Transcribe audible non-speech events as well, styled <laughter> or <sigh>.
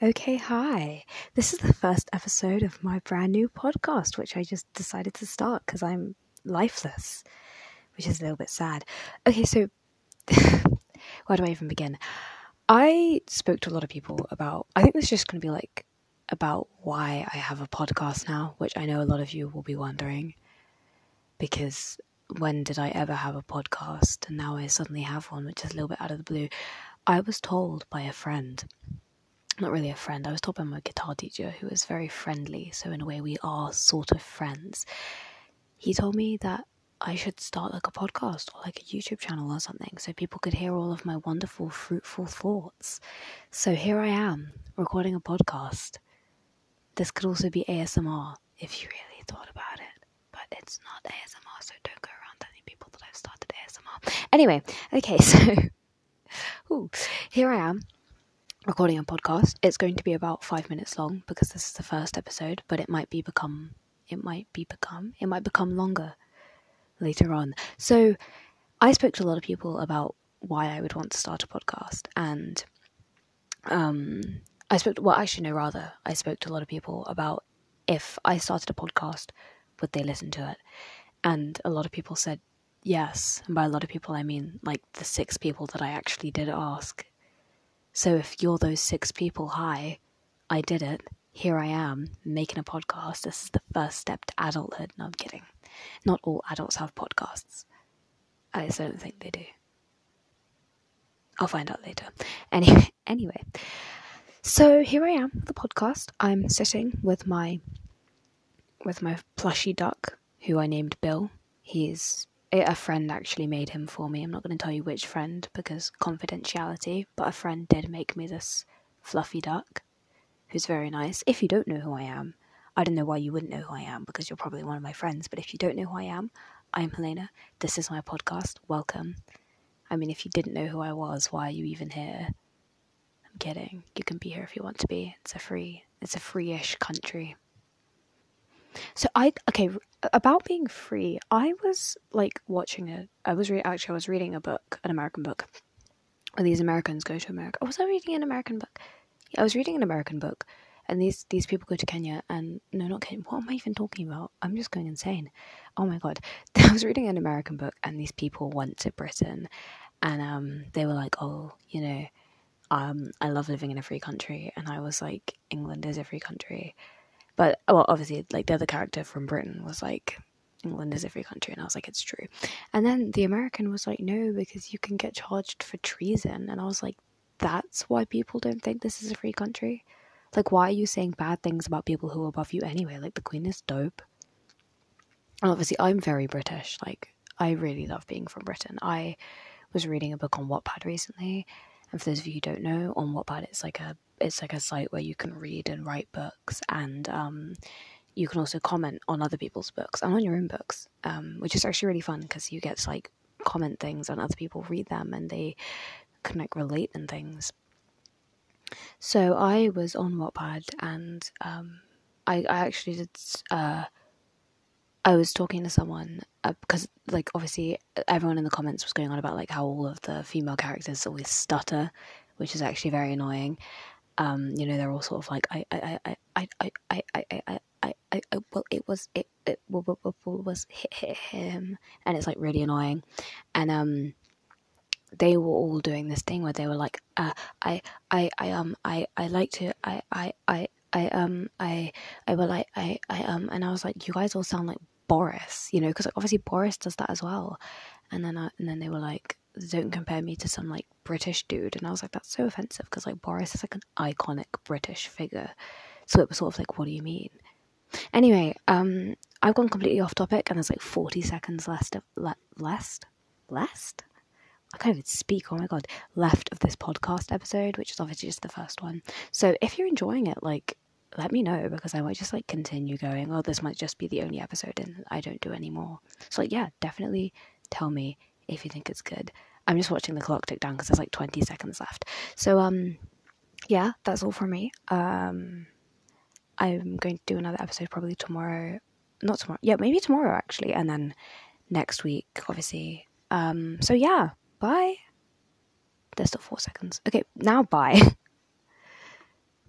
Okay, hi. This is the first episode of my brand new podcast, which I just decided to start because I'm lifeless, which is a little bit sad. Okay, so <laughs> where do I even begin? I spoke to a lot of people about, I think this is just going to be like about why I have a podcast now, which I know a lot of you will be wondering because when did I ever have a podcast? And now I suddenly have one, which is a little bit out of the blue. I was told by a friend not really a friend. I was told by my guitar teacher, who was very friendly. So in a way, we are sort of friends. He told me that I should start like a podcast or like a YouTube channel or something, so people could hear all of my wonderful, fruitful thoughts. So here I am recording a podcast. This could also be ASMR if you really thought about it, but it's not ASMR, so don't go around telling people that I've started ASMR. Anyway, okay, <laughs> so ooh, here I am recording a podcast. It's going to be about five minutes long because this is the first episode, but it might be become it might be become it might become longer later on. So I spoke to a lot of people about why I would want to start a podcast and um I spoke to, well actually no rather I spoke to a lot of people about if I started a podcast would they listen to it and a lot of people said yes and by a lot of people I mean like the six people that I actually did ask so if you're those six people, hi, I did it. Here I am making a podcast. This is the first step to adulthood. No, I'm kidding. Not all adults have podcasts. I just don't think they do. I'll find out later. Anyway, <laughs> anyway. So here I am, the podcast. I'm sitting with my with my plushy duck, who I named Bill. He's a friend actually made him for me. I'm not going to tell you which friend because confidentiality, but a friend did make me this fluffy duck who's very nice. If you don't know who I am, I don't know why you wouldn't know who I am because you're probably one of my friends, but if you don't know who I am, I'm Helena. This is my podcast. Welcome. I mean, if you didn't know who I was, why are you even here? I'm kidding. You can be here if you want to be. It's a free, it's a free-ish country. So I okay about being free. I was like watching it. I was re- actually I was reading a book, an American book. Where these Americans go to America. Was I reading an American book? Yeah, I was reading an American book, and these these people go to Kenya and no, not Kenya. What am I even talking about? I'm just going insane. Oh my god! <laughs> I was reading an American book, and these people went to Britain, and um, they were like, oh, you know, um, I love living in a free country, and I was like, England is a free country but well, obviously, like the other character from Britain was like, England is a free country, and I was like, it's true. And then the American was like, no, because you can get charged for treason, and I was like, that's why people don't think this is a free country. Like, why are you saying bad things about people who are above you anyway? Like, the Queen is dope. And obviously, I'm very British. Like, I really love being from Britain. I was reading a book on Wattpad recently, and for those of you who don't know, on Wattpad it's like a it's like a site where you can read and write books, and um, you can also comment on other people's books and on your own books, um, which is actually really fun because you get to like comment things and other people read them and they can like relate and things. So I was on Wattpad and um, I, I actually did. Uh, I was talking to someone uh, because, like, obviously, everyone in the comments was going on about like how all of the female characters always stutter, which is actually very annoying. Um, you know, they're all sort of like, I, I, I, I, I, I, I, I, I, I, I well, it was, it, it, was hit, hit him, and it's like really annoying, and um, they were all doing this thing where they were like, uh, I, I, I, um, I, I like to, I, I, I. I um I I will like I I um and I was like you guys all sound like Boris, you know, because obviously Boris does that as well. And then I, and then they were like, don't compare me to some like British dude, and I was like, that's so offensive because like Boris is like an iconic British figure. So it was sort of like, what do you mean? Anyway, um, I've gone completely off topic, and there's like 40 seconds left of le- left, left. I can't even speak. Oh my god, left of this podcast episode, which is obviously just the first one. So if you're enjoying it, like let me know because I might just like continue going. Or this might just be the only episode and I don't do any more. So like, yeah, definitely tell me if you think it's good. I'm just watching the clock tick down because there's like 20 seconds left. So um, yeah, that's all for me. Um, I'm going to do another episode probably tomorrow. Not tomorrow. Yeah, maybe tomorrow actually, and then next week, obviously. Um, so yeah, bye. There's still four seconds. Okay, now bye. <laughs>